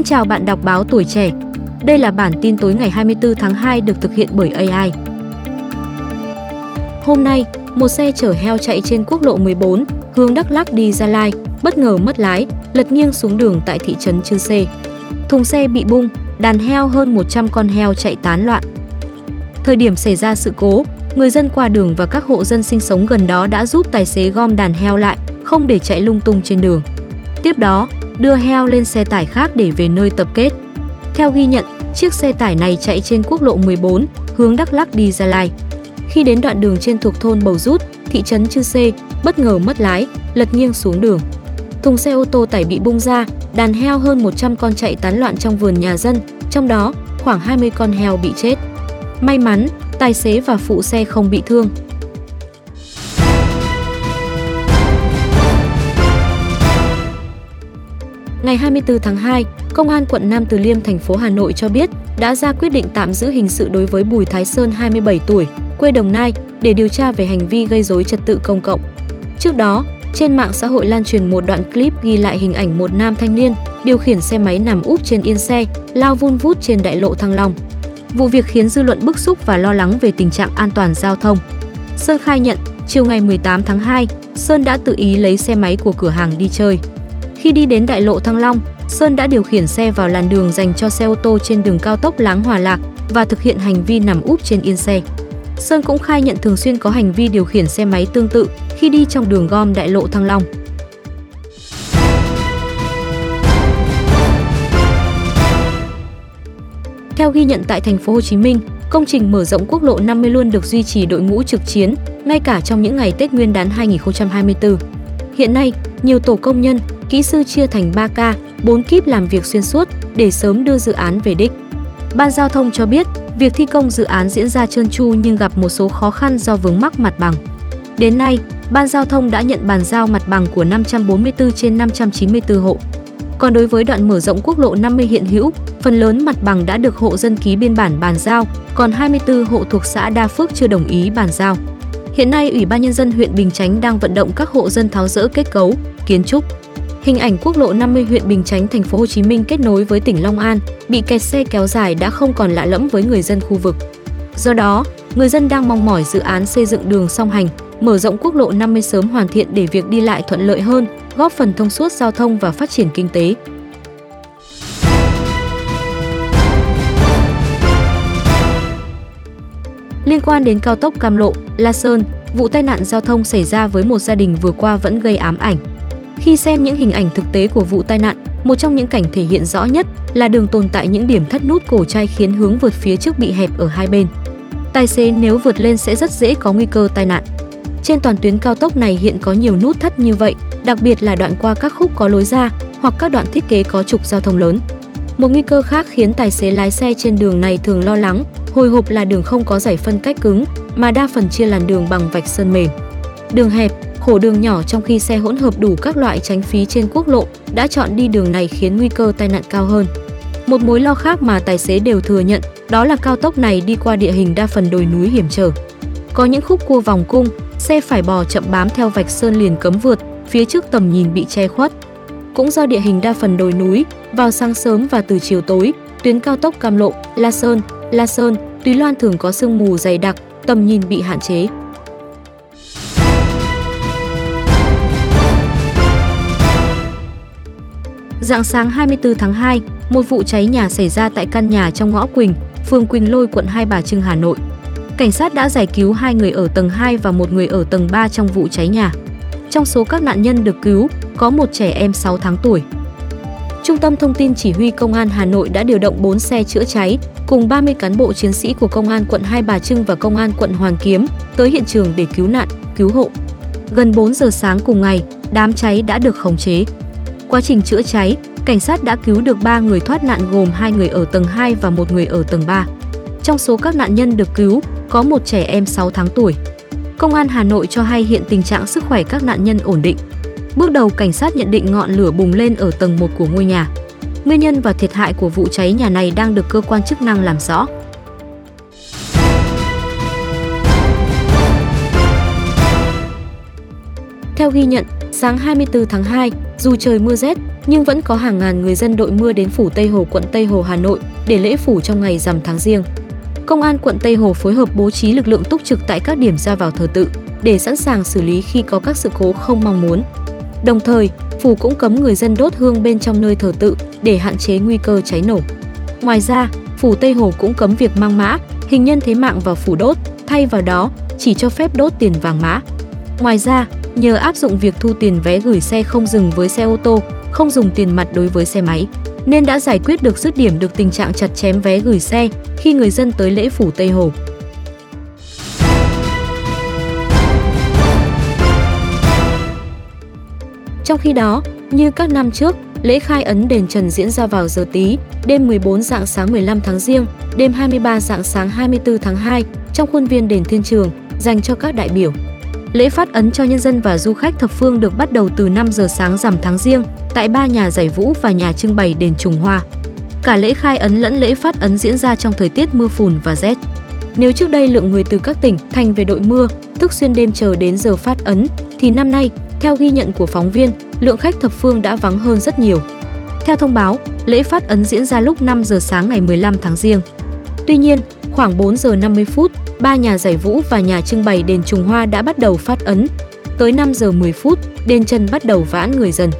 Xin chào bạn đọc báo tuổi trẻ. Đây là bản tin tối ngày 24 tháng 2 được thực hiện bởi AI. Hôm nay, một xe chở heo chạy trên quốc lộ 14, hướng Đắk Lắk đi Gia Lai, bất ngờ mất lái, lật nghiêng xuống đường tại thị trấn Chư Sê. Thùng xe bị bung, đàn heo hơn 100 con heo chạy tán loạn. Thời điểm xảy ra sự cố, người dân qua đường và các hộ dân sinh sống gần đó đã giúp tài xế gom đàn heo lại, không để chạy lung tung trên đường. Tiếp đó, đưa heo lên xe tải khác để về nơi tập kết. Theo ghi nhận, chiếc xe tải này chạy trên quốc lộ 14, hướng Đắk Lắk đi Gia Lai. Khi đến đoạn đường trên thuộc thôn Bầu Rút, thị trấn Chư Sê, bất ngờ mất lái, lật nghiêng xuống đường. Thùng xe ô tô tải bị bung ra, đàn heo hơn 100 con chạy tán loạn trong vườn nhà dân, trong đó khoảng 20 con heo bị chết. May mắn, tài xế và phụ xe không bị thương. Ngày 24 tháng 2, Công an quận Nam Từ Liêm, thành phố Hà Nội cho biết đã ra quyết định tạm giữ hình sự đối với Bùi Thái Sơn 27 tuổi, quê Đồng Nai để điều tra về hành vi gây rối trật tự công cộng. Trước đó, trên mạng xã hội lan truyền một đoạn clip ghi lại hình ảnh một nam thanh niên điều khiển xe máy nằm úp trên yên xe, lao vun vút trên đại lộ Thăng Long. Vụ việc khiến dư luận bức xúc và lo lắng về tình trạng an toàn giao thông. Sơn khai nhận, chiều ngày 18 tháng 2, Sơn đã tự ý lấy xe máy của cửa hàng đi chơi. Khi đi đến đại lộ Thăng Long, Sơn đã điều khiển xe vào làn đường dành cho xe ô tô trên đường cao tốc Láng Hòa Lạc và thực hiện hành vi nằm úp trên yên xe. Sơn cũng khai nhận thường xuyên có hành vi điều khiển xe máy tương tự khi đi trong đường gom đại lộ Thăng Long. Theo ghi nhận tại thành phố Hồ Chí Minh, công trình mở rộng quốc lộ 50 luôn được duy trì đội ngũ trực chiến ngay cả trong những ngày Tết Nguyên đán 2024. Hiện nay, nhiều tổ công nhân, kỹ sư chia thành 3 ca, 4 kíp làm việc xuyên suốt để sớm đưa dự án về đích. Ban giao thông cho biết, việc thi công dự án diễn ra trơn tru nhưng gặp một số khó khăn do vướng mắc mặt bằng. Đến nay, Ban giao thông đã nhận bàn giao mặt bằng của 544 trên 594 hộ. Còn đối với đoạn mở rộng quốc lộ 50 hiện hữu, phần lớn mặt bằng đã được hộ dân ký biên bản bàn giao, còn 24 hộ thuộc xã Đa Phước chưa đồng ý bàn giao. Hiện nay, Ủy ban nhân dân huyện Bình Chánh đang vận động các hộ dân tháo rỡ kết cấu, kiến trúc. Hình ảnh quốc lộ 50 huyện Bình Chánh thành phố Hồ Chí Minh kết nối với tỉnh Long An bị kẹt xe kéo dài đã không còn lạ lẫm với người dân khu vực. Do đó, người dân đang mong mỏi dự án xây dựng đường song hành, mở rộng quốc lộ 50 sớm hoàn thiện để việc đi lại thuận lợi hơn, góp phần thông suốt giao thông và phát triển kinh tế. Liên quan đến cao tốc Cam Lộ, La Sơn, vụ tai nạn giao thông xảy ra với một gia đình vừa qua vẫn gây ám ảnh. Khi xem những hình ảnh thực tế của vụ tai nạn, một trong những cảnh thể hiện rõ nhất là đường tồn tại những điểm thắt nút cổ chai khiến hướng vượt phía trước bị hẹp ở hai bên. Tài xế nếu vượt lên sẽ rất dễ có nguy cơ tai nạn. Trên toàn tuyến cao tốc này hiện có nhiều nút thắt như vậy, đặc biệt là đoạn qua các khúc có lối ra hoặc các đoạn thiết kế có trục giao thông lớn. Một nguy cơ khác khiến tài xế lái xe trên đường này thường lo lắng, hồi hộp là đường không có giải phân cách cứng, mà đa phần chia làn đường bằng vạch sơn mềm. Đường hẹp, khổ đường nhỏ trong khi xe hỗn hợp đủ các loại tránh phí trên quốc lộ đã chọn đi đường này khiến nguy cơ tai nạn cao hơn. Một mối lo khác mà tài xế đều thừa nhận đó là cao tốc này đi qua địa hình đa phần đồi núi hiểm trở. Có những khúc cua vòng cung, xe phải bò chậm bám theo vạch sơn liền cấm vượt, phía trước tầm nhìn bị che khuất. Cũng do địa hình đa phần đồi núi, vào sáng sớm và từ chiều tối, tuyến cao tốc Cam Lộ, La Sơn, La Sơn, Túy Loan thường có sương mù dày đặc, tầm nhìn bị hạn chế. Dạng sáng 24 tháng 2, một vụ cháy nhà xảy ra tại căn nhà trong ngõ Quỳnh, phường Quỳnh Lôi, quận Hai Bà Trưng, Hà Nội. Cảnh sát đã giải cứu hai người ở tầng 2 và một người ở tầng 3 trong vụ cháy nhà. Trong số các nạn nhân được cứu, có một trẻ em 6 tháng tuổi. Trung tâm Thông tin Chỉ huy Công an Hà Nội đã điều động 4 xe chữa cháy cùng 30 cán bộ chiến sĩ của Công an quận Hai Bà Trưng và Công an quận Hoàn Kiếm tới hiện trường để cứu nạn, cứu hộ. Gần 4 giờ sáng cùng ngày, đám cháy đã được khống chế. Quá trình chữa cháy, cảnh sát đã cứu được 3 người thoát nạn gồm 2 người ở tầng 2 và một người ở tầng 3. Trong số các nạn nhân được cứu, có một trẻ em 6 tháng tuổi. Công an Hà Nội cho hay hiện tình trạng sức khỏe các nạn nhân ổn định. Bước đầu cảnh sát nhận định ngọn lửa bùng lên ở tầng 1 của ngôi nhà. Nguyên nhân và thiệt hại của vụ cháy nhà này đang được cơ quan chức năng làm rõ. Theo ghi nhận, sáng 24 tháng 2, dù trời mưa rét, nhưng vẫn có hàng ngàn người dân đội mưa đến phủ Tây Hồ quận Tây Hồ Hà Nội để lễ phủ trong ngày rằm tháng riêng. Công an quận Tây Hồ phối hợp bố trí lực lượng túc trực tại các điểm ra vào thờ tự để sẵn sàng xử lý khi có các sự cố không mong muốn. Đồng thời, phủ cũng cấm người dân đốt hương bên trong nơi thờ tự để hạn chế nguy cơ cháy nổ. Ngoài ra, phủ Tây Hồ cũng cấm việc mang mã, hình nhân thế mạng vào phủ đốt, thay vào đó chỉ cho phép đốt tiền vàng mã. Ngoài ra, nhờ áp dụng việc thu tiền vé gửi xe không dừng với xe ô tô, không dùng tiền mặt đối với xe máy, nên đã giải quyết được dứt điểm được tình trạng chặt chém vé gửi xe khi người dân tới lễ phủ Tây Hồ. Trong khi đó, như các năm trước, lễ khai ấn đền Trần diễn ra vào giờ tí, đêm 14 dạng sáng 15 tháng Giêng, đêm 23 dạng sáng 24 tháng 2 trong khuôn viên đền Thiên Trường dành cho các đại biểu. Lễ phát ấn cho nhân dân và du khách thập phương được bắt đầu từ 5 giờ sáng rằm tháng Giêng tại ba nhà giải vũ và nhà trưng bày đền Trùng Hoa. Cả lễ khai ấn lẫn lễ phát ấn diễn ra trong thời tiết mưa phùn và rét. Nếu trước đây lượng người từ các tỉnh thành về đội mưa, thức xuyên đêm chờ đến giờ phát ấn, thì năm nay, theo ghi nhận của phóng viên, lượng khách thập phương đã vắng hơn rất nhiều. Theo thông báo, lễ phát ấn diễn ra lúc 5 giờ sáng ngày 15 tháng Giêng. Tuy nhiên, khoảng 4 giờ 50 phút, ba nhà giải vũ và nhà trưng bày đền Trùng Hoa đã bắt đầu phát ấn. Tới 5 giờ 10 phút, đền Trần bắt đầu vãn người dần.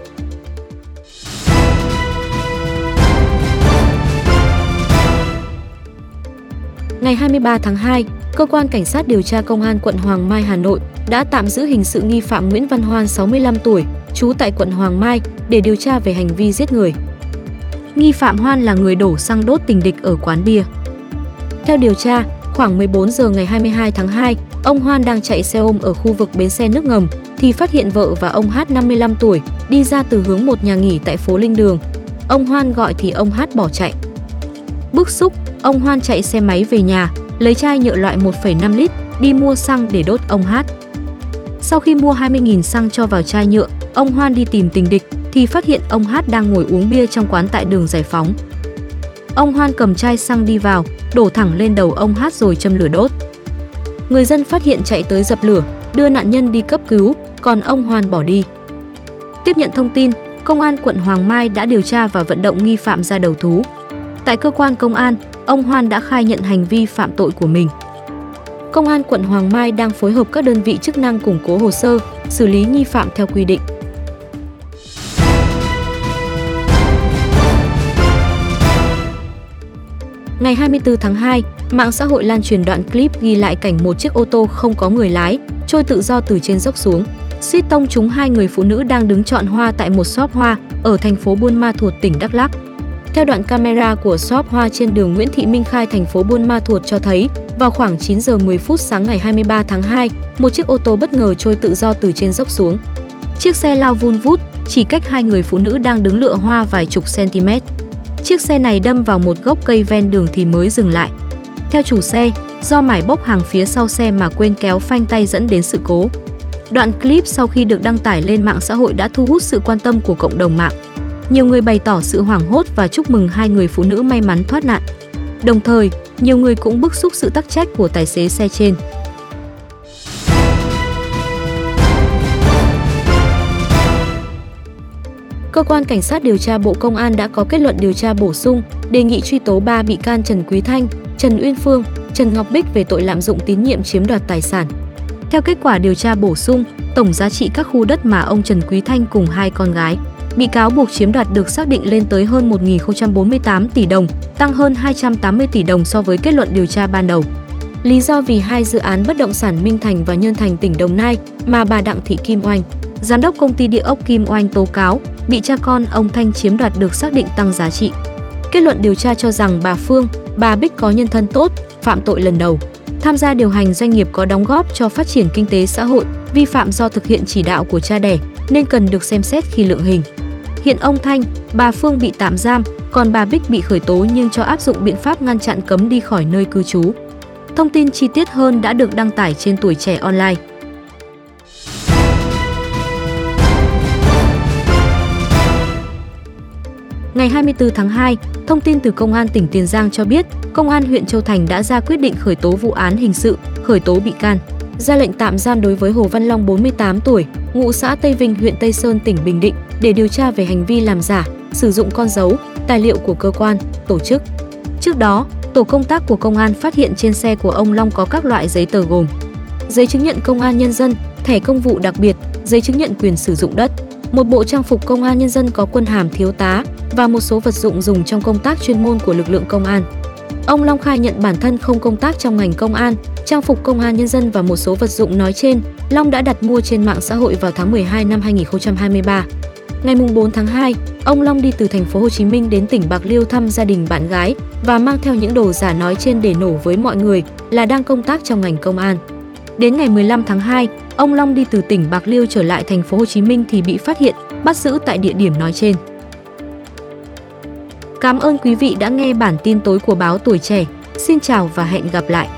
Ngày 23 tháng 2, Cơ quan Cảnh sát điều tra Công an quận Hoàng Mai, Hà Nội đã tạm giữ hình sự nghi phạm Nguyễn Văn Hoan 65 tuổi, trú tại quận Hoàng Mai để điều tra về hành vi giết người. Nghi phạm Hoan là người đổ xăng đốt tình địch ở quán bia. Theo điều tra, khoảng 14 giờ ngày 22 tháng 2, ông Hoan đang chạy xe ôm ở khu vực bến xe nước ngầm thì phát hiện vợ và ông Hát 55 tuổi đi ra từ hướng một nhà nghỉ tại phố Linh Đường. Ông Hoan gọi thì ông Hát bỏ chạy. Bức xúc, ông Hoan chạy xe máy về nhà, lấy chai nhựa loại 1,5 lít đi mua xăng để đốt ông Hát. Sau khi mua 20.000 xăng cho vào chai nhựa, ông Hoan đi tìm tình địch thì phát hiện ông Hát đang ngồi uống bia trong quán tại đường Giải Phóng. Ông Hoan cầm chai xăng đi vào, đổ thẳng lên đầu ông Hát rồi châm lửa đốt. Người dân phát hiện chạy tới dập lửa, đưa nạn nhân đi cấp cứu, còn ông Hoan bỏ đi. Tiếp nhận thông tin, Công an quận Hoàng Mai đã điều tra và vận động nghi phạm ra đầu thú. Tại cơ quan công an, ông Hoan đã khai nhận hành vi phạm tội của mình. Công an quận Hoàng Mai đang phối hợp các đơn vị chức năng củng cố hồ sơ, xử lý nghi phạm theo quy định. Ngày 24 tháng 2, mạng xã hội lan truyền đoạn clip ghi lại cảnh một chiếc ô tô không có người lái, trôi tự do từ trên dốc xuống. Suýt tông trúng hai người phụ nữ đang đứng chọn hoa tại một shop hoa ở thành phố Buôn Ma Thuột, tỉnh Đắk Lắk. Theo đoạn camera của shop hoa trên đường Nguyễn Thị Minh Khai, thành phố Buôn Ma Thuột cho thấy, vào khoảng 9 giờ 10 phút sáng ngày 23 tháng 2, một chiếc ô tô bất ngờ trôi tự do từ trên dốc xuống. Chiếc xe lao vun vút, chỉ cách hai người phụ nữ đang đứng lựa hoa vài chục cm. Chiếc xe này đâm vào một gốc cây ven đường thì mới dừng lại. Theo chủ xe, do mải bốc hàng phía sau xe mà quên kéo phanh tay dẫn đến sự cố. Đoạn clip sau khi được đăng tải lên mạng xã hội đã thu hút sự quan tâm của cộng đồng mạng. Nhiều người bày tỏ sự hoảng hốt và chúc mừng hai người phụ nữ may mắn thoát nạn. Đồng thời, nhiều người cũng bức xúc sự tắc trách của tài xế xe trên. Cơ quan Cảnh sát điều tra Bộ Công an đã có kết luận điều tra bổ sung, đề nghị truy tố 3 bị can Trần Quý Thanh, Trần Uyên Phương, Trần Ngọc Bích về tội lạm dụng tín nhiệm chiếm đoạt tài sản. Theo kết quả điều tra bổ sung, tổng giá trị các khu đất mà ông Trần Quý Thanh cùng hai con gái bị cáo buộc chiếm đoạt được xác định lên tới hơn 1.048 tỷ đồng, tăng hơn 280 tỷ đồng so với kết luận điều tra ban đầu. Lý do vì hai dự án bất động sản Minh Thành và Nhân Thành tỉnh Đồng Nai mà bà Đặng Thị Kim Oanh, giám đốc công ty địa ốc Kim Oanh tố cáo bị cha con ông Thanh chiếm đoạt được xác định tăng giá trị. Kết luận điều tra cho rằng bà Phương, bà Bích có nhân thân tốt, phạm tội lần đầu, tham gia điều hành doanh nghiệp có đóng góp cho phát triển kinh tế xã hội, vi phạm do thực hiện chỉ đạo của cha đẻ nên cần được xem xét khi lượng hình. Hiện ông Thanh, bà Phương bị tạm giam, còn bà Bích bị khởi tố nhưng cho áp dụng biện pháp ngăn chặn cấm đi khỏi nơi cư trú. Thông tin chi tiết hơn đã được đăng tải trên tuổi trẻ online. Ngày 24 tháng 2, thông tin từ Công an tỉnh Tiền Giang cho biết, Công an huyện Châu Thành đã ra quyết định khởi tố vụ án hình sự, khởi tố bị can, ra lệnh tạm giam đối với Hồ Văn Long 48 tuổi, ngụ xã Tây Vinh, huyện Tây Sơn, tỉnh Bình Định để điều tra về hành vi làm giả, sử dụng con dấu, tài liệu của cơ quan, tổ chức. Trước đó, tổ công tác của công an phát hiện trên xe của ông Long có các loại giấy tờ gồm giấy chứng nhận công an nhân dân, thẻ công vụ đặc biệt, giấy chứng nhận quyền sử dụng đất, một bộ trang phục công an nhân dân có quân hàm thiếu tá và một số vật dụng dùng trong công tác chuyên môn của lực lượng công an. Ông Long khai nhận bản thân không công tác trong ngành công an, trang phục công an nhân dân và một số vật dụng nói trên, Long đã đặt mua trên mạng xã hội vào tháng 12 năm 2023. Ngày 4 tháng 2, ông Long đi từ thành phố Hồ Chí Minh đến tỉnh Bạc Liêu thăm gia đình bạn gái và mang theo những đồ giả nói trên để nổ với mọi người là đang công tác trong ngành công an. Đến ngày 15 tháng 2, ông Long đi từ tỉnh Bạc Liêu trở lại thành phố Hồ Chí Minh thì bị phát hiện, bắt giữ tại địa điểm nói trên. Cảm ơn quý vị đã nghe bản tin tối của báo Tuổi Trẻ. Xin chào và hẹn gặp lại.